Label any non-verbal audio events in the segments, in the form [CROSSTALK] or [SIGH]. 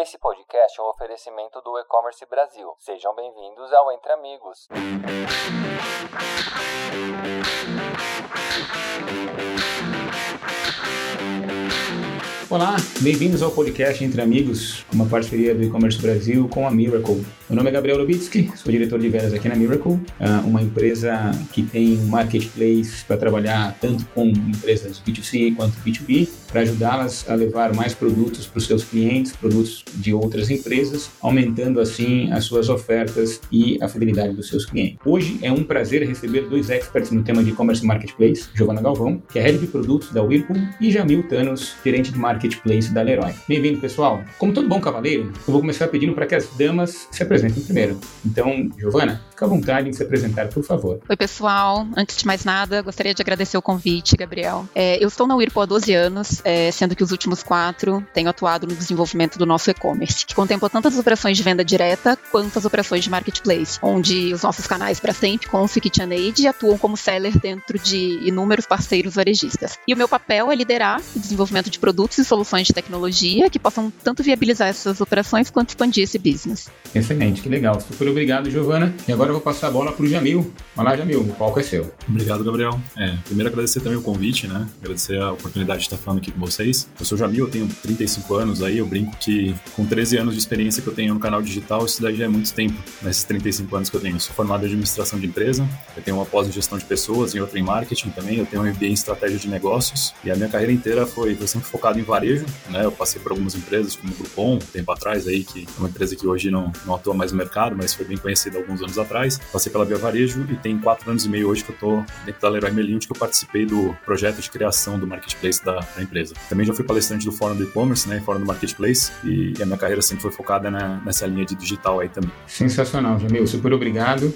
Esse podcast é um oferecimento do E-Commerce Brasil. Sejam bem-vindos ao Entre Amigos. Olá, bem-vindos ao podcast Entre Amigos, uma parceria do E-Commerce Brasil com a Miracle. Meu nome é Gabriel Lubitsky, sou diretor de vendas aqui na Miracle, ah, uma empresa que tem marketplace para trabalhar tanto com empresas B2C quanto B2B, para ajudá-las a levar mais produtos para os seus clientes, produtos de outras empresas, aumentando assim as suas ofertas e a fidelidade dos seus clientes. Hoje é um prazer receber dois experts no tema de e-commerce marketplace, Giovana Galvão, que é head de produtos da Whirlpool, e Jamil Thanos, gerente de marketing Marketplace da Leroy. Bem-vindo, pessoal. Como todo bom cavaleiro, eu vou começar pedindo para que as damas se apresentem primeiro. Então, Giovana, fica à vontade em se apresentar, por favor. Oi, pessoal. Antes de mais nada, gostaria de agradecer o convite, Gabriel. É, eu estou na Whirlpool há 12 anos, é, sendo que os últimos quatro tenho atuado no desenvolvimento do nosso e-commerce, que contempla tanto as operações de venda direta quanto as operações de marketplace, onde os nossos canais Brastemp, Conf e KitchenAid atuam como seller dentro de inúmeros parceiros varejistas. E o meu papel é liderar o desenvolvimento de produtos e soluções de tecnologia que possam tanto viabilizar essas operações quanto expandir esse business. Excelente, que legal. Super obrigado, Giovana. E agora eu vou passar a bola para o Jamil. Vai lá, Jamil, o palco é seu. Obrigado, Gabriel. É, primeiro agradecer também o convite, né? Agradecer a oportunidade de estar falando aqui com vocês. Eu sou o Jamil, eu tenho 35 anos aí, eu brinco que com 13 anos de experiência que eu tenho no canal digital, isso daí já é muito tempo, nesses 35 anos que eu tenho. Eu sou formado em administração de empresa, eu tenho uma pós em gestão de pessoas e outra em marketing também, eu tenho um MBA em estratégia de negócios e a minha carreira inteira foi, foi sempre focada em varejo, né? Eu passei por algumas empresas, como o Groupon, tempo atrás aí, que é uma empresa que hoje não, não atua mais no mercado, mas foi bem conhecida alguns anos atrás. Passei pela Via Varejo e tem quatro anos e meio hoje que eu estou dentro da Leroy Merlin, que eu participei do projeto de criação do marketplace da, da empresa. Também já fui palestrante do Fórum do E-Commerce, né? Fórum do Marketplace, e, e, a minha carreira sempre foi focada na, nessa linha de digital aí também. Sensacional, Jamil. Super obrigado.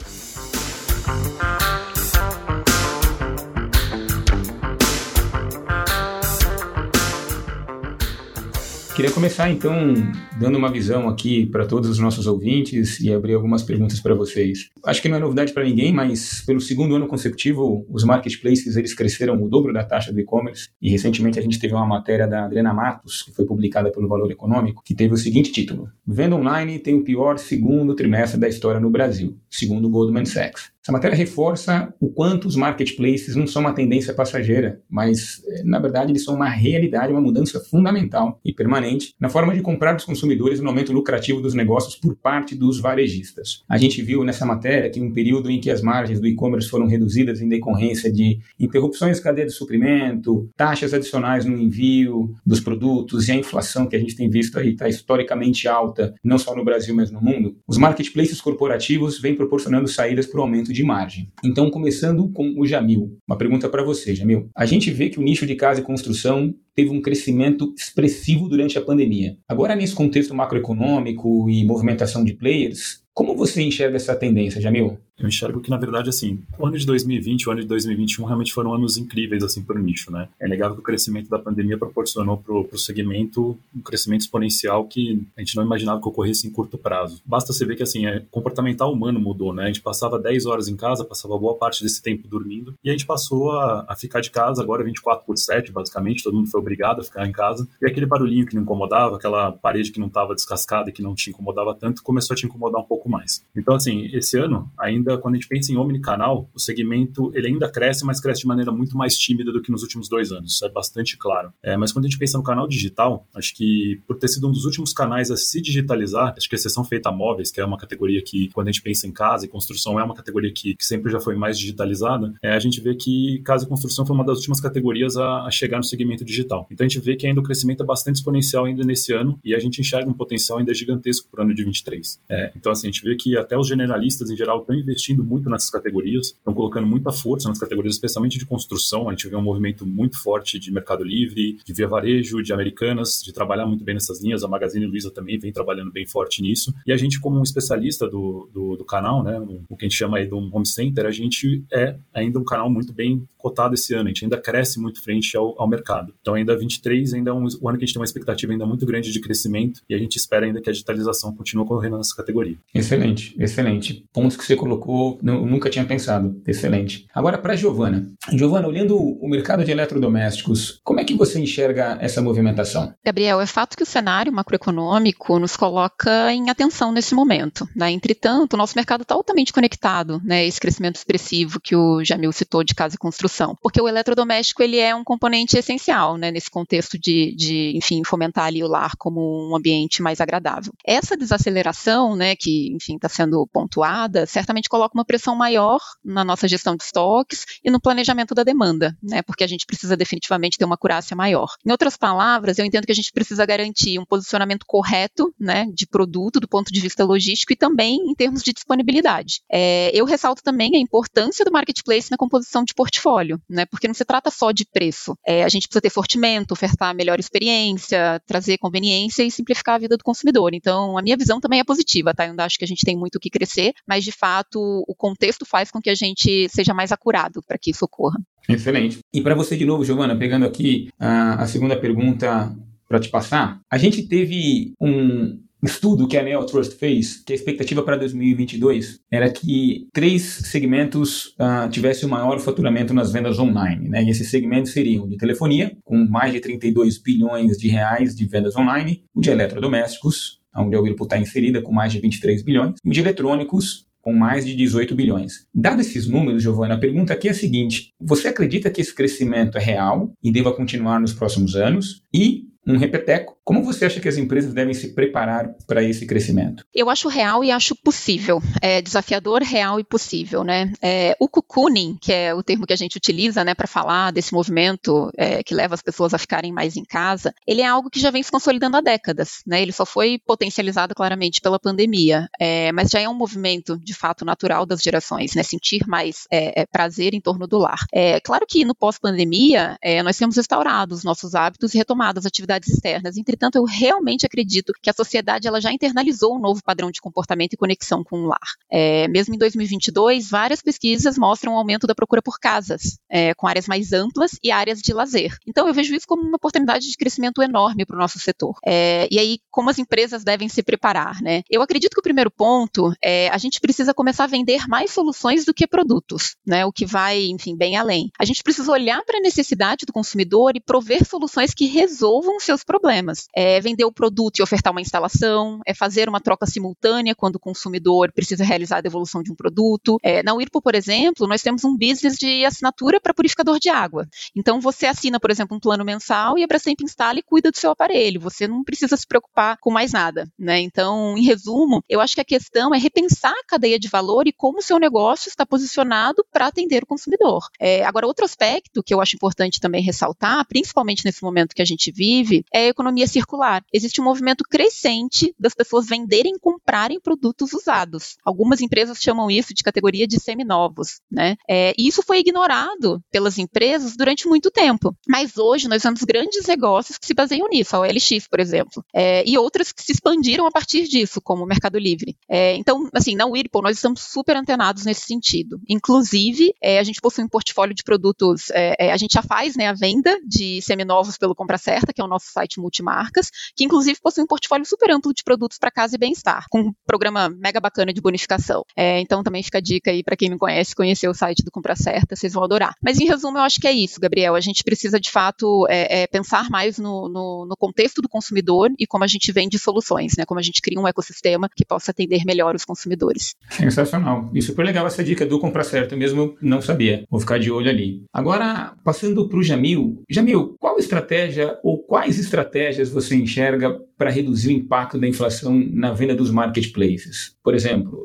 Queria começar então dando uma visão aqui para todos os nossos ouvintes e abrir algumas perguntas para vocês. Acho que não é novidade para ninguém, mas pelo segundo ano consecutivo, os marketplaces eles cresceram o dobro da taxa do e-commerce e recentemente a gente teve uma matéria da Adriana Matos, que foi publicada pelo Valor Econômico, que teve o seguinte título: Venda online tem o pior segundo trimestre da história no Brasil, segundo Goldman Sachs. Essa matéria reforça o quanto os marketplaces não são uma tendência passageira, mas, eh, na verdade, eles são uma realidade, uma mudança fundamental e permanente na forma de comprar dos consumidores no aumento lucrativo dos negócios por parte dos varejistas. A gente viu nessa matéria que um período em que as margens do e-commerce foram reduzidas em decorrência de interrupções de cadeia de suprimento, taxas adicionais no envio dos produtos e a inflação que a gente tem visto aí está historicamente alta, não só no Brasil, mas no mundo, os marketplaces corporativos vêm proporcionando saídas para o aumento de margem. Então, começando com o Jamil. Uma pergunta para você, Jamil. A gente vê que o nicho de casa e construção teve um crescimento expressivo durante a pandemia. Agora, nesse contexto macroeconômico e movimentação de players, como você enxerga essa tendência, Jamil? Eu enxergo que, na verdade, assim, o ano de 2020 e o ano de 2021 realmente foram anos incríveis, assim, para o nicho, né? É inegável que o crescimento da pandemia proporcionou para o segmento um crescimento exponencial que a gente não imaginava que ocorresse em curto prazo. Basta você ver que, assim, é, comportamental humano mudou, né? A gente passava 10 horas em casa, passava boa parte desse tempo dormindo, e a gente passou a, a ficar de casa agora 24 por 7, basicamente, todo mundo foi obrigado a ficar em casa, e aquele barulhinho que não incomodava, aquela parede que não estava descascada e que não te incomodava tanto, começou a te incomodar um pouco mais. Então, assim, esse ano, ainda ainda, quando a gente pensa em omnicanal, o segmento ele ainda cresce, mas cresce de maneira muito mais tímida do que nos últimos dois anos. Isso é bastante claro. É, mas quando a gente pensa no canal digital, acho que por ter sido um dos últimos canais a se digitalizar, acho que a exceção feita a móveis, que é uma categoria que, quando a gente pensa em casa e construção, é uma categoria que, que sempre já foi mais digitalizada, é, a gente vê que casa e construção foi uma das últimas categorias a, a chegar no segmento digital. Então a gente vê que ainda o crescimento é bastante exponencial ainda nesse ano e a gente enxerga um potencial ainda gigantesco para o ano de 23. É, então, assim, a gente vê que até os generalistas em geral estão investindo muito nessas categorias, estão colocando muita força nas categorias, especialmente de construção. A gente vê um movimento muito forte de Mercado Livre, de Via Varejo, de Americanas, de trabalhar muito bem nessas linhas. A Magazine Luiza também vem trabalhando bem forte nisso. E a gente, como um especialista do, do, do canal, né, o que a gente chama aí do home center, a gente é ainda um canal muito bem cotado esse ano. A gente ainda cresce muito frente ao, ao mercado. Então, ainda 23 ainda é um, um ano que a gente tem uma expectativa ainda muito grande de crescimento e a gente espera ainda que a digitalização continue ocorrendo nessa categoria. Excelente, excelente. Pontos que você colocou colocou, nunca tinha pensado. Excelente. Agora, para Giovana. Giovana, olhando o mercado de eletrodomésticos, como é que você enxerga essa movimentação? Gabriel, é fato que o cenário macroeconômico nos coloca em atenção nesse momento. Né? Entretanto, o nosso mercado está altamente conectado, né? esse crescimento expressivo que o Jamil citou de casa e construção, porque o eletrodoméstico ele é um componente essencial né? nesse contexto de, de, enfim, fomentar ali o lar como um ambiente mais agradável. Essa desaceleração, né, que, enfim, está sendo pontuada, certamente coloca uma pressão maior na nossa gestão de estoques e no planejamento da demanda, né, porque a gente precisa definitivamente ter uma curácia maior. Em outras palavras, eu entendo que a gente precisa garantir um posicionamento correto, né, de produto do ponto de vista logístico e também em termos de disponibilidade. É, eu ressalto também a importância do marketplace na composição de portfólio, né, porque não se trata só de preço. É, a gente precisa ter sortimento, ofertar melhor experiência, trazer conveniência e simplificar a vida do consumidor. Então, a minha visão também é positiva, tá? Eu ainda acho que a gente tem muito o que crescer, mas de fato o contexto faz com que a gente seja mais acurado para que isso ocorra. Excelente. E para você de novo, Giovana, pegando aqui a, a segunda pergunta para te passar, a gente teve um, estudo que a Neo Trust fez, que a expectativa para 2022 era que três segmentos uh, tivessem o maior faturamento nas vendas online. Né? E esses segmentos seriam de telefonia, com mais de 32 bilhões de reais de vendas online, o de eletrodomésticos, onde a Whirlpool está inserida com mais de 23 bilhões, e o de eletrônicos, com mais de 18 bilhões. Dados esses números, Giovana, a pergunta aqui é a seguinte: você acredita que esse crescimento é real e deva continuar nos próximos anos? E um repeteco. Como você acha que as empresas devem se preparar para esse crescimento? Eu acho real e acho possível. É desafiador, real e possível, né? É, o cocooning, que é o termo que a gente utiliza, né, para falar desse movimento é, que leva as pessoas a ficarem mais em casa, ele é algo que já vem se consolidando há décadas, né? Ele só foi potencializado claramente pela pandemia, é, mas já é um movimento de fato natural das gerações, né? Sentir mais é, é, prazer em torno do lar. É claro que no pós-pandemia nós temos restaurado os nossos hábitos e retomado as atividades externas. Entretanto, eu realmente acredito que a sociedade ela já internalizou um novo padrão de comportamento e conexão com o lar. É, mesmo em 2022, várias pesquisas mostram um aumento da procura por casas, é, com áreas mais amplas e áreas de lazer. Então, eu vejo isso como uma oportunidade de crescimento enorme para o nosso setor. É, e aí, como as empresas devem se preparar, né? Eu acredito que o primeiro ponto é a gente precisa começar a vender mais soluções do que produtos, né? O que vai, enfim, bem além. A gente precisa olhar para a necessidade do consumidor e prover soluções que resolvam seus problemas. É vender o produto e ofertar uma instalação, é fazer uma troca simultânea quando o consumidor precisa realizar a devolução de um produto. É, na Whirlpool, por exemplo, nós temos um business de assinatura para purificador de água. Então, você assina, por exemplo, um plano mensal e a Brastemp instala e cuida do seu aparelho. Você não precisa se preocupar com mais nada. Né? Então, em resumo, eu acho que a questão é repensar a cadeia de valor e como o seu negócio está posicionado para atender o consumidor. É, agora, outro aspecto que eu acho importante também ressaltar, principalmente nesse momento que a gente vive, é a economia circular. Existe um movimento crescente das pessoas venderem e comprarem produtos usados. Algumas empresas chamam isso de categoria de seminovos, né? É, e isso foi ignorado pelas empresas durante muito tempo. Mas hoje nós vemos grandes negócios que se baseiam nisso, a OLX, por exemplo, é, e outras que se expandiram a partir disso, como o Mercado Livre. É, então, assim, na Whirlpool nós estamos super antenados nesse sentido. Inclusive, é, a gente possui um portfólio de produtos, é, é, a gente já faz né, a venda de seminovos pelo Compra Certa, que é o nosso site multimarcas, que inclusive possui um portfólio super amplo de produtos para casa e bem-estar, com um programa mega bacana de bonificação. É, então também fica a dica aí para quem não conhece, conhecer o site do Compra Certa, vocês vão adorar. Mas em resumo, eu acho que é isso, Gabriel. A gente precisa de fato é, é, pensar mais no, no, no, contexto do consumidor e como a gente vende soluções, né? Como a gente cria um ecossistema que possa atender melhor os consumidores. Sensacional. E super legal essa dica do Compra Certa, mesmo não sabia. Vou ficar de olho ali. Agora, passando para o Jamil. Jamil, qual estratégia ou quais estratégias você enxerga para reduzir o impacto da inflação na venda dos marketplaces? Por exemplo,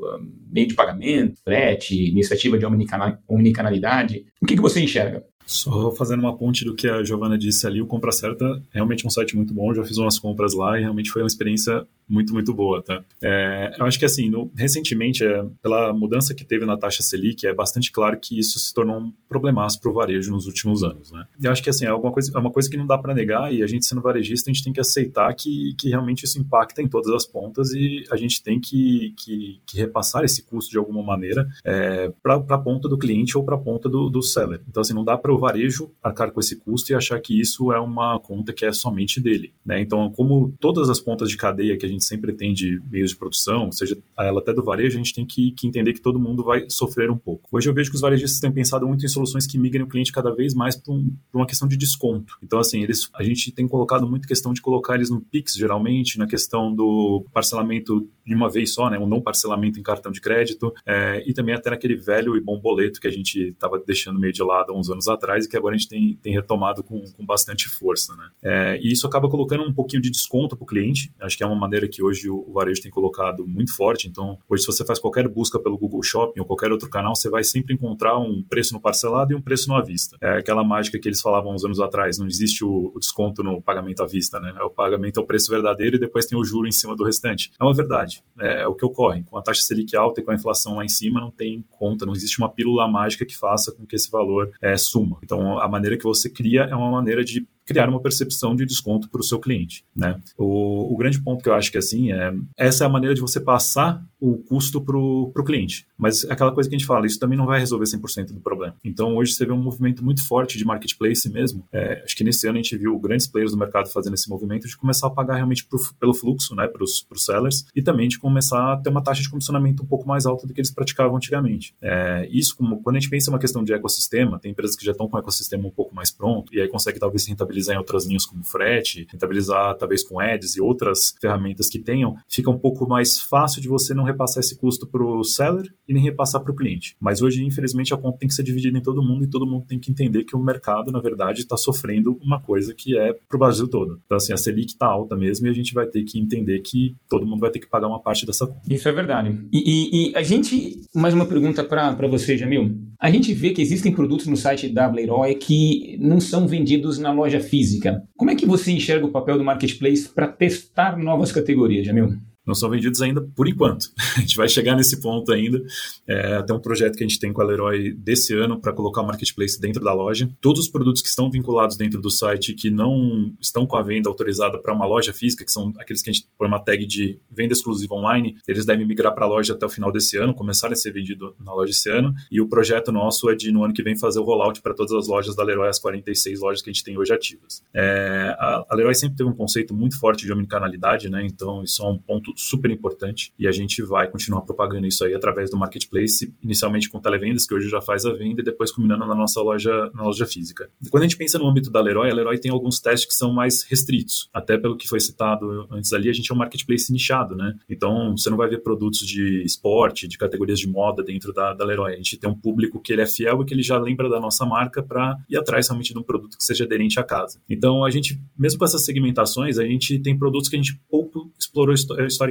meio de pagamento, frete, iniciativa de omnicanalidade. O que, que você enxerga? Só fazendo uma ponte do que a Giovana disse ali, o Compra Certa é realmente um site muito bom, já fiz umas compras lá e realmente foi uma experiência muito, muito boa, tá? É, eu acho que, assim, no, recentemente, é, pela mudança que teve na taxa Selic, é bastante claro que isso se tornou um problemaço para o varejo nos últimos anos, né? E eu acho que, assim, é, alguma coisa, é uma coisa que não dá para negar e a gente, sendo varejista, a gente tem que aceitar que, que realmente isso impacta em todas as pontas e a gente tem que, que, que repassar esse custo de alguma maneira é, para a ponta do cliente ou para a ponta do, do seller. Então, assim, não dá para o varejo arcar com esse custo e achar que isso é uma conta que é somente dele, né? Então, como todas as pontas de cadeia que a gente sempre tem de meios de produção, seja ela até do varejo, a gente tem que, que entender que todo mundo vai sofrer um pouco. Hoje eu vejo que os varejistas têm pensado muito em soluções que migrem o cliente cada vez mais para um, uma questão de desconto. Então, assim, eles, a gente tem colocado muito questão de colocar eles no Pix, geralmente, na questão do parcelamento de uma vez só, né, um não parcelamento em cartão de crédito, é, e também até naquele velho e bom boleto que a gente estava deixando meio de lado há uns anos atrás e que agora a gente tem, tem retomado com, com bastante força. Né? É, e isso acaba colocando um pouquinho de desconto para o cliente, acho que é uma maneira que hoje o, varejo tem colocado muito forte, então hoje se você faz qualquer busca pelo Google Shopping ou qualquer outro canal, você vai sempre encontrar um preço no parcelado e um preço no à vista. É aquela mágica que eles falavam uns anos atrás, não existe o, o desconto no pagamento à vista, né? O pagamento é o preço verdadeiro e depois tem o juro em cima do restante. É uma verdade, é, é o que ocorre. Com a taxa Selic alta e com a inflação lá em cima, não tem conta, não existe uma pílula mágica que faça com que esse valor é, suma. Então, a maneira que você cria é uma maneira de criar uma percepção de desconto para o seu cliente, né? O, o, grande ponto que eu acho que assim é essa é a maneira de você passar o custo para o cliente. Mas é aquela coisa que a gente fala, isso também não vai resolver 100% do problema. Então hoje você vê um movimento muito forte de marketplace mesmo. É, acho que nesse ano a gente viu grandes players do mercado fazendo esse movimento de começar a pagar realmente pro, pelo fluxo, né, para os sellers e também de começar a ter uma taxa de comissionamento um pouco mais alta do que eles praticavam antigamente. É, isso como quando a gente pensa em uma questão de ecossistema, tem empresas que já estão com o ecossistema um pouco mais pronto e aí consegue talvez rentabilizar rentabilizar em outras linhas como frete, rentabilizar talvez com ads e outras ferramentas que tenham, fica um pouco mais fácil de você não repassar esse custo para o seller e nem repassar para o cliente. Mas hoje, infelizmente, a conta tem que ser dividida em todo mundo e todo mundo tem que entender que o mercado, na verdade, está sofrendo uma coisa que é para o Brasil todo. Então, assim, a Selic está alta mesmo e a gente vai ter que entender que todo mundo vai ter que pagar uma parte dessa conta. Isso é verdade. E, e, e a gente, mais uma pergunta para você, Jamil. A gente vê que existem produtos no site da Leroy que não são vendidos na loja física. Como é que você enxerga o papel do marketplace para testar novas categorias, Jamil? Não são vendidos ainda por enquanto. [LAUGHS] A gente vai chegar nesse ponto ainda. É até um projeto que a gente tem com a Leroy desse ano para colocar o marketplace dentro da loja. Todos os produtos que estão vinculados dentro do site que não estão com a venda autorizada para uma loja física, que são aqueles que a gente põe uma tag de venda exclusiva online, eles devem migrar para a loja até o final desse ano, começar a ser vendido na loja esse ano. E o projeto nosso é de no ano que vem fazer o rollout para todas as lojas da Leroy, as 46 lojas que a gente tem hoje ativas. É, a, a Leroy sempre teve um conceito muito forte de omnicanalidade, né? Então isso é um ponto super importante e a gente vai continuar propagando isso aí através do marketplace, inicialmente com televendas, que hoje já faz a venda, e depois combinando na nossa loja, na loja física. Quando a gente pensa no âmbito da Leroy, a Leroy tem alguns testes que são mais restritos. Até pelo que foi citado antes ali, a gente é um marketplace nichado, né? Então, você não vai ver produtos de esporte, de categorias de moda dentro da, da Leroy. A gente tem um público que ele é fiel e que ele já lembra da nossa marca para ir atrás realmente de um produto que seja aderente à casa. Então, a gente, mesmo com essas segmentações, a gente tem produtos que a gente pouco explorou historicamente.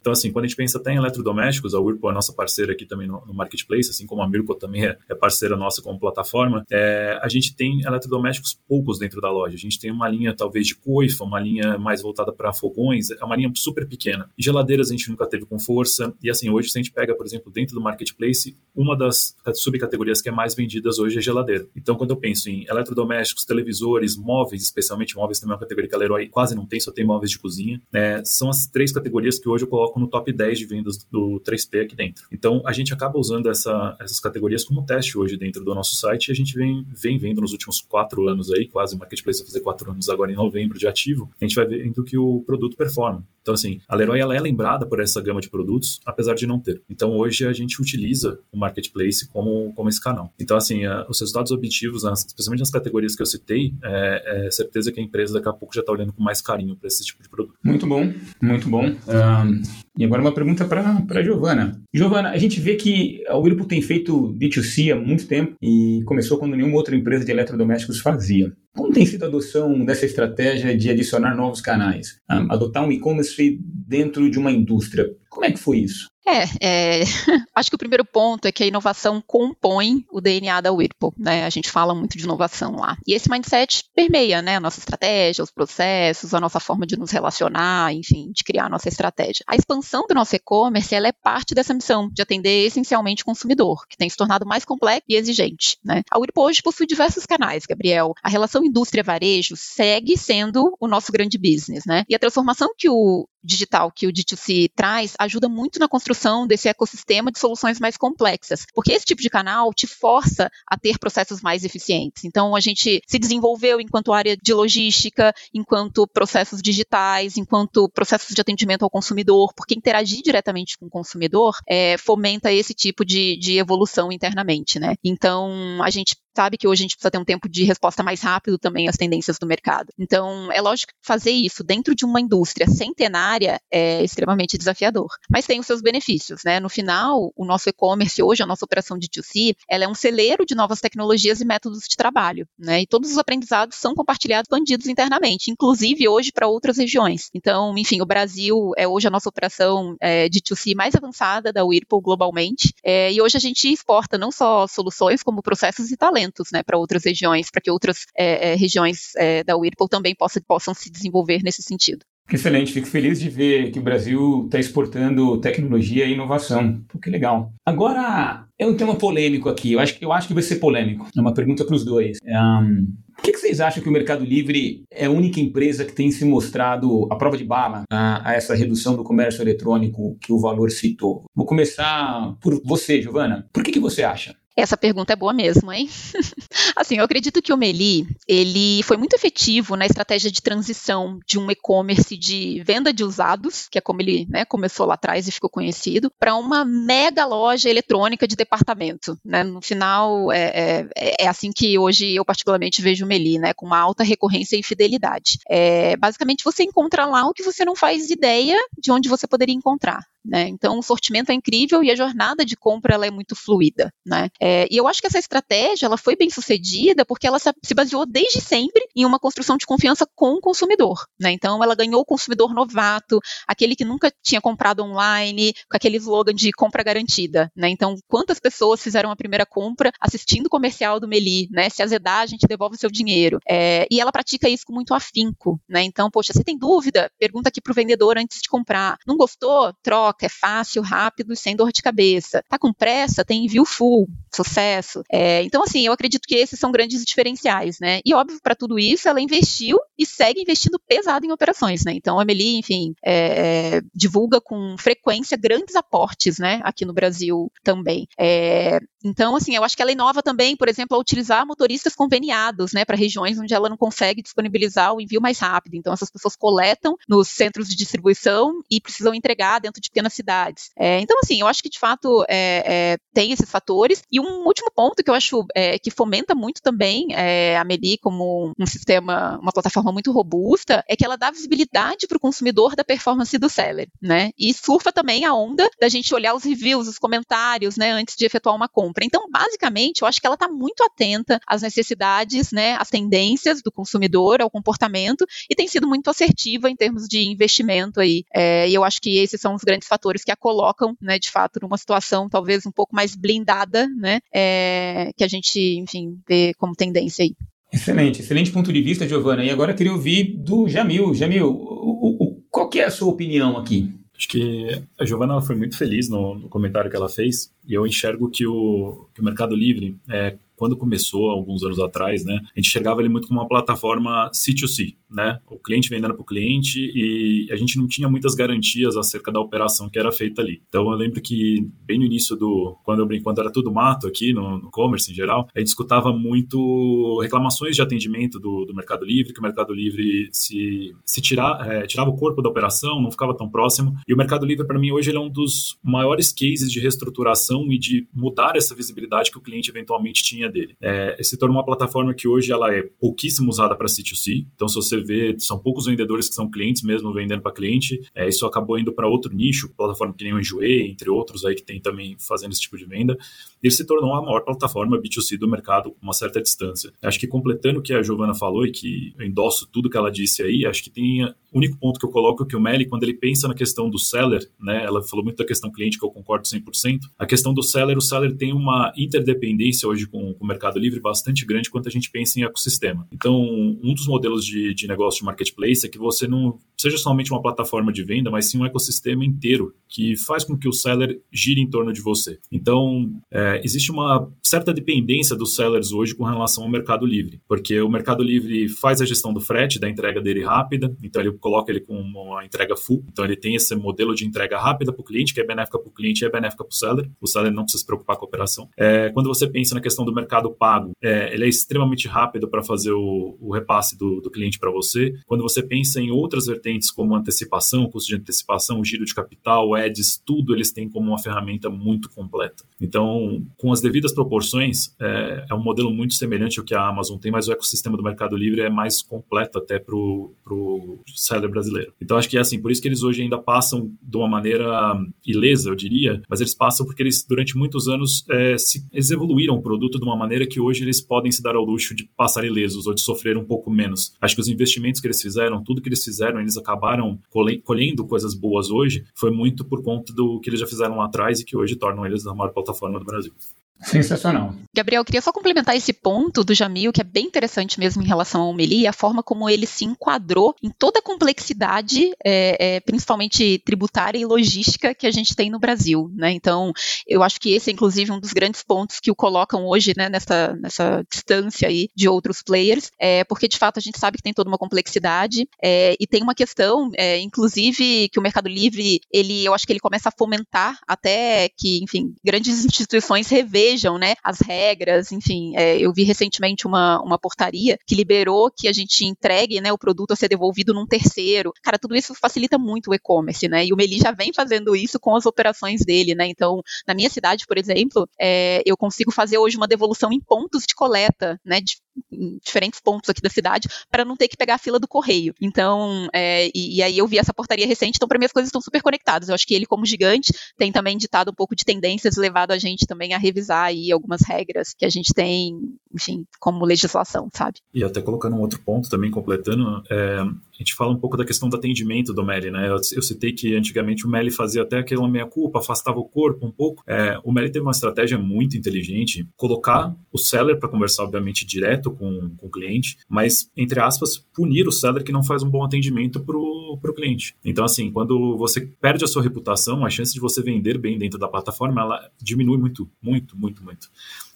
Então, assim, quando a gente pensa até em eletrodomésticos, a Whirlpool é nossa parceira aqui também no, no marketplace, assim como a Mirko também é, é, parceira nossa como plataforma, é, a gente tem eletrodomésticos poucos dentro da loja. A gente tem uma linha talvez de coifa, uma linha mais voltada para fogões, é uma linha super pequena. E geladeiras a gente nunca teve com força. E assim, hoje se a gente pega, por exemplo, dentro do marketplace, uma das subcategorias que é mais vendidas hoje é geladeira. Então, quando eu penso em eletrodomésticos, televisores, móveis, especialmente móveis também é uma categoria que a Leroy quase não tem, só tem móveis de cozinha, né, são as três categorias que hoje eu coloco no top 10 de vendas do 3P aqui dentro. Então, a gente acaba usando essa, essas categorias como teste hoje dentro do nosso site e a gente vem, vem vendo nos últimos quatro anos aí, quase o Marketplace vai fazer quatro anos agora em novembro de ativo, a gente vai vendo que o produto performa. Então, assim, a Leroy ela é lembrada por essa gama de produtos, apesar de não ter. Então, hoje a gente utiliza o Marketplace como, como esse canal. Então, assim, a, os resultados objetivos, especialmente nas categorias que eu citei, é, é, certeza que a empresa daqui a pouco já está olhando com mais carinho para esse tipo de produto. Muito bom, muito bom. Um, e agora uma pergunta para a Giovana. Giovana, a gente vê que a Whirlpool tem feito B2C há muito tempo e começou quando nenhuma outra empresa de eletrodomésticos fazia. Como tem sido a adoção dessa estratégia de adicionar novos canais? Adotar um e-commerce dentro de uma indústria. Como é que foi isso? É, é, [LAUGHS] acho que o primeiro ponto é que a inovação compõe o DNA da Whirlpool, né? A gente fala muito de inovação lá. E esse mindset permeia, né, a nossa estratégia, os processos, a nossa forma de nos relacionar, enfim, de criar a nossa estratégia. A expansão do nosso e-commerce, ela é parte dessa missão de atender essencialmente o consumidor, que tem se tornado mais complexo e exigente, né? A Whirlpool hoje possui diversos canais, Gabriel. A relação indústria-varejo segue sendo o nosso grande business, né? E a transformação que o digital que o D2C traz ajuda muito na construção desse ecossistema de soluções mais complexas, porque esse tipo de canal te força a ter processos mais eficientes. Então, a gente se desenvolveu enquanto área de logística, enquanto processos digitais, enquanto processos de atendimento ao consumidor, porque interagir diretamente com o consumidor é, fomenta esse tipo de, de evolução internamente, né? Então, a gente sabe que hoje a gente precisa ter um tempo de resposta mais rápido também às tendências do mercado. Então, é lógico que fazer isso dentro de uma indústria centenária é extremamente desafiador, mas tem os seus benefícios, né? No final, o nosso e-commerce hoje, a nossa operação de 2C, ela é um celeiro de novas tecnologias e métodos de trabalho, né? E todos os aprendizados são compartilhados, bandidos internamente, inclusive hoje para outras regiões. Então, enfim, o Brasil é hoje a nossa operação é, de 2C mais avançada da Whirlpool globalmente, é, e hoje a gente exporta não só soluções, como processos e talentos talentos né, para outras regiões, para que outras é, é, regiões é, da Whirlpool também possam, possam se desenvolver nesse sentido. Excelente, fico feliz de ver que o Brasil está exportando tecnologia e inovação. Pô, que legal. Agora, é um tema polêmico aqui, eu acho, eu acho que vai ser polêmico. É uma pergunta para os dois. Um, por que, que, vocês acham que o Mercado Livre é a única empresa que tem se mostrado a prova de bala a, a essa redução do comércio eletrônico que o Valor citou? Vou começar por você, Giovana. Por que, que você acha? Essa pergunta é boa mesmo, hein? [LAUGHS] assim, eu acredito que o Meli, ele foi muito efetivo na estratégia de transição de um e-commerce de venda de usados, que é como ele né, começou lá atrás e ficou conhecido, para uma mega loja eletrônica de departamento. Né? No final, é, é, é, assim que hoje eu particularmente vejo o Meli, né? com uma alta recorrência e fidelidade. É, basicamente, você encontra lá o que você não faz ideia de onde você poderia encontrar. Né? Então, o sortimento é incrível e a jornada de compra ela é muito fluida. Né? É, e eu acho que essa estratégia ela foi bem sucedida porque ela se baseou desde sempre em uma construção de confiança com o consumidor. Né? Então, ela ganhou o consumidor novato, aquele que nunca tinha comprado online, com aquele slogan de compra garantida. Né? Então, quantas pessoas fizeram a primeira compra assistindo o comercial do Meli? Né? Se azedar, a gente devolve o seu dinheiro. É, e ela pratica isso com muito afinco. Né? Então, poxa, você tem dúvida? Pergunta aqui para o vendedor antes de comprar. Não gostou? Troca troca, é fácil, rápido e sem dor de cabeça. Tá com pressa, tem envio full, sucesso. É, então, assim, eu acredito que esses são grandes diferenciais, né? E óbvio, para tudo isso, ela investiu e segue investindo pesado em operações, né? Então, a Emily, enfim, é, é, divulga com frequência grandes aportes, né? Aqui no Brasil também. É, então, assim, eu acho que ela inova também, por exemplo, a utilizar motoristas conveniados, né, para regiões onde ela não consegue disponibilizar o envio mais rápido. Então, essas pessoas coletam nos centros de distribuição e precisam entregar dentro de pequenas cidades. É, então, assim, eu acho que de fato é, é, tem esses fatores. E um último ponto que eu acho é, que fomenta muito também é, a Meli como um sistema, uma plataforma muito robusta, é que ela dá visibilidade para o consumidor da performance do seller, né? E surfa também a onda da gente olhar os reviews, os comentários, né, antes de efetuar uma compra. Então, basicamente, eu acho que ela está muito atenta às necessidades, né, às tendências do consumidor, ao comportamento, e tem sido muito assertiva em termos de investimento aí. É, e eu acho que esses são os grandes fatores que a colocam, né, de fato, numa situação talvez um pouco mais blindada, né, é, que a gente, enfim, vê como tendência aí. Excelente, excelente ponto de vista, Giovana. E agora eu queria ouvir do Jamil. Jamil, o, o, qual que é a sua opinião aqui? Acho que a Giovana foi muito feliz no, no, comentário que ela fez, e eu enxergo que o, que o Mercado Livre é quando começou, alguns anos atrás, né, a gente enxergava ele muito como uma plataforma C2C, né, o cliente vendendo para o cliente e a gente não tinha muitas garantias acerca da operação que era feita ali. Então eu lembro que bem no início do, quando eu brinco, quando era tudo mato aqui no, no commerce em geral, a gente escutava muito reclamações de atendimento do, do Mercado Livre, que o Mercado Livre se, se tirar, é, tirava o corpo da operação, não ficava tão próximo. E o Mercado Livre, para mim, hoje ele é um dos maiores cases de reestruturação e de mudar essa visibilidade que o cliente eventualmente tinha dele. É, se tornou uma plataforma que hoje ela é pouquíssimo usada para C2C. Então, se você vê, são poucos vendedores que são clientes mesmo vendendo para cliente. É, isso acabou indo para outro nicho, plataforma que nem o Enjoei, entre outros aí que tem também fazendo esse tipo de venda. Ele se tornou a maior plataforma B2C do mercado uma certa distância. Acho que completando o que a Giovana falou e que eu endosso tudo que ela disse aí, acho que tem o único ponto que eu coloco é que o Meli, quando ele pensa na questão do seller, né, ela falou muito da questão cliente que eu concordo 100%, a questão do seller, o seller tem uma interdependência hoje com com o Mercado Livre bastante grande quando a gente pensa em ecossistema. Então, um dos modelos de, de negócio de marketplace é que você não seja somente uma plataforma de venda, mas sim um ecossistema inteiro que faz com que o seller gire em torno de você. Então, é, existe uma certa dependência dos sellers hoje com relação ao Mercado Livre, porque o Mercado Livre faz a gestão do frete, da entrega dele rápida, então ele coloca ele com uma entrega full, então ele tem esse modelo de entrega rápida para o cliente, que é benéfica para o cliente e é benéfica para o seller. O seller não precisa se preocupar com a operação. É, quando você pensa na questão do mercado pago, é, ele é extremamente rápido para fazer o, o, repasse do, do cliente para você. Quando você pensa em outras vertentes como antecipação, custo de antecipação, giro de capital, ads, tudo eles têm como uma ferramenta muito completa. Então, com as devidas proporções, é, é um modelo muito semelhante ao que a Amazon tem, mas o ecossistema do Mercado Livre é mais completo até para o seller brasileiro. Então, acho que é assim, por isso que eles hoje ainda passam de uma maneira ilesa, eu diria, mas eles passam porque eles, durante muitos anos, é, se, eles evoluíram o produto de uma maneira que hoje eles podem se dar ao luxo de passar ilesos ou de sofrer um pouco menos. Acho que os investimentos que eles fizeram, tudo que eles fizeram, eles acabaram colhendo coisas boas hoje, foi muito por conta do que eles já fizeram lá atrás e que hoje tornam eles a maior plataforma do Brasil. Sensacional. Gabriel, queria só complementar esse ponto do Jamil, que é bem interessante mesmo em relação ao Meli, a forma como ele se enquadrou em toda a complexidade, é, é, principalmente tributária e logística que a gente tem no Brasil. Né? Então, eu acho que esse é inclusive um dos grandes pontos que o colocam hoje né, nessa, nessa distância aí de outros players, é, porque de fato a gente sabe que tem toda uma complexidade é, e tem uma questão, é, inclusive, que o Mercado Livre, ele, eu acho que ele começa a fomentar até que, enfim, grandes instituições revejam vejam né, as regras, enfim, é, eu vi recentemente uma, uma portaria que liberou que a gente entregue né, o produto a ser devolvido num terceiro. Cara, tudo isso facilita muito o e-commerce, né? E o Meli já vem fazendo isso com as operações dele, né? Então, na minha cidade, por exemplo, é, eu consigo fazer hoje uma devolução em pontos de coleta, né? De, em diferentes pontos aqui da cidade, para não ter que pegar a fila do correio. Então, é, e, e, aí eu vi essa portaria recente, então para mim as coisas estão super conectadas. Eu acho que ele, como gigante, tem também ditado um pouco de tendências, levado a gente também a revisar aí algumas regras que a gente tem, enfim, como legislação, sabe? E até colocando um outro ponto também, completando, é, a gente fala um pouco da questão do atendimento do Meli, né? Eu, eu citei que antigamente o Meli fazia até aquela meia-culpa, afastava o corpo um pouco. É, o Meli teve uma estratégia muito inteligente, colocar o seller para conversar, obviamente, direto com, com o cliente, mas, entre aspas, punir o seller que não faz um bom atendimento para o cliente. Então, assim, quando você perde a sua reputação, a chance de você vender bem dentro da plataforma, ela diminui muito, muito, muito, muito.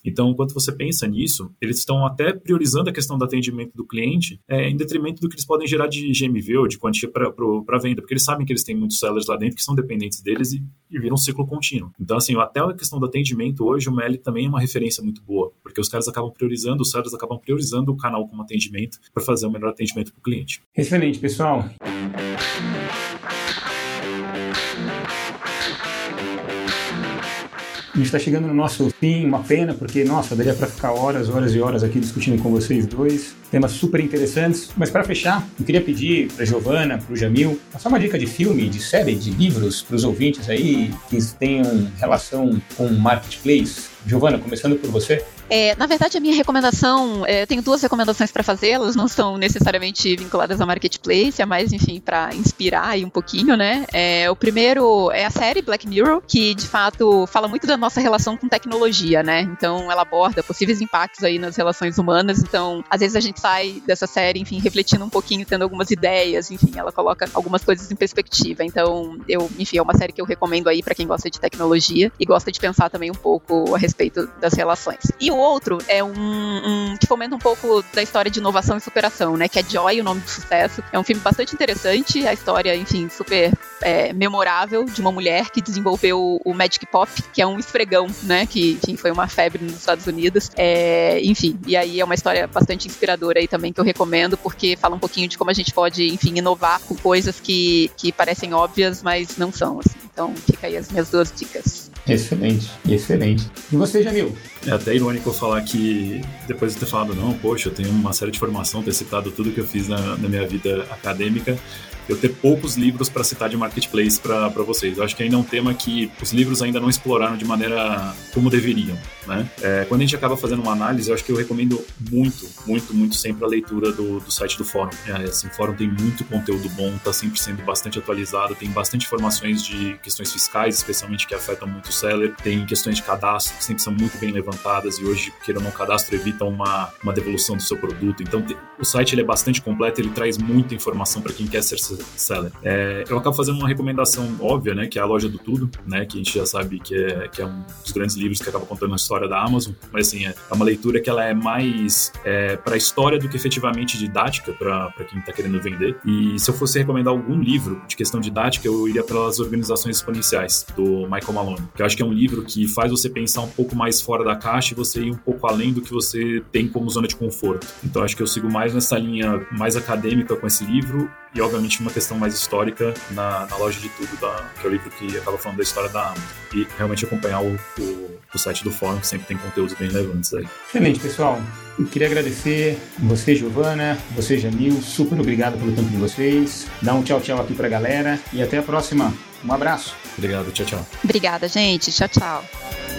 Então, quando você pensa nisso, eles estão até priorizando a questão do atendimento do cliente é, em detrimento do que eles podem gerar de GMV ou de quantia para venda, porque eles sabem que eles têm muitos sellers lá dentro que são dependentes deles e, e viram um ciclo contínuo. Então, assim, até a questão do atendimento hoje, o Meli também é uma referência muito boa, porque os caras acabam priorizando, os sellers acabam priorizando o canal como atendimento para fazer o melhor atendimento para o cliente. Excelente, pessoal. A gente está chegando no nosso fim, uma pena, porque, nossa, daria para ficar horas, horas e horas aqui discutindo com vocês dois. Temas super interessantes. Mas para fechar, eu queria pedir para Giovana, para o Jamil, passar uma dica de filme, de série, de livros para os ouvintes aí que tenham relação com marketplace. Giovana, começando por você. É, na verdade, a minha recomendação, é, eu tenho duas recomendações para fazer, elas não são necessariamente vinculadas ao marketplace, é mais, enfim, para inspirar aí um pouquinho, né? É, o primeiro é a série Black Mirror, que de fato fala muito da nossa relação com tecnologia, né? Então, ela aborda possíveis impactos aí nas relações humanas. Então, às vezes a gente sai dessa série, enfim, refletindo um pouquinho, tendo algumas ideias, enfim, ela coloca algumas coisas em perspectiva. Então, eu, enfim, é uma série que eu recomendo aí para quem gosta de tecnologia e gosta de pensar também um pouco a respeito das relações. E o outro é um, um, que fomenta um pouco da história de inovação e superação, né? Que é Joy, o nome do sucesso. É um filme bastante interessante, a história, enfim, super é, memorável de uma mulher que desenvolveu o Magic Pop, que é um esfregão, né? Que, enfim, foi uma febre nos Estados Unidos. É, enfim, e aí é uma história bastante inspiradora aí também que eu recomendo, porque fala um pouquinho de como a gente pode, enfim, inovar com coisas que, que parecem óbvias, mas não são, assim. Então, fica aí as minhas duas dicas. Excelente, excelente. E você, Jamil? É até irônico falar que, depois de ter falado, não, poxa, eu tenho uma série de formação, ter citado tudo que eu fiz na, na minha vida acadêmica, eu ter poucos livros para citar de marketplace para vocês. Eu acho que ainda é um tema que os livros ainda não exploraram de maneira como deveriam. Né? É, quando a gente acaba fazendo uma análise, eu acho que eu recomendo muito, muito, muito sempre a leitura do, do site do fórum. É, assim, o fórum tem muito conteúdo bom, está sempre sendo bastante atualizado, tem bastante informações de questões fiscais, especialmente que afetam muito o seller, tem questões de cadastro que sempre são muito bem levantadas e hoje, queira ou não, cadastro evita uma, uma devolução do seu produto. Então, o site ele é bastante completo, ele traz muita informação para quem quer ser seller. É, eu acabo fazendo uma recomendação óbvia, né, que é a loja do tudo, né, que a gente já sabe que é, que é um dos grandes livros que acaba contando a história da Amazon, mas assim, é, é uma leitura que ela é mais é, para história do que efetivamente didática para quem está querendo vender. E se eu fosse recomendar algum livro de questão didática, eu iria pelas organizações exponenciais do Michael Malone, que eu acho que é um livro que faz você pensar um pouco mais fora da caixa e você ir um pouco além do que você tem como zona de conforto. Então acho que eu sigo mais nessa linha mais acadêmica com esse livro e obviamente uma questão mais histórica na, na loja de tudo, da, que é o livro que acaba falando da história da Amazon. E realmente acompanhar o, o, o site do fórum, que sempre tem conteúdos bem relevantes aí. Excelente, pessoal. Eu queria agradecer você, Giovana, você, Jamil, super obrigado pelo tempo de vocês. Dá um tchau, tchau aqui pra galera e até a próxima. Um abraço. Obrigado, tchau, tchau. Obrigada, gente. Tchau, tchau.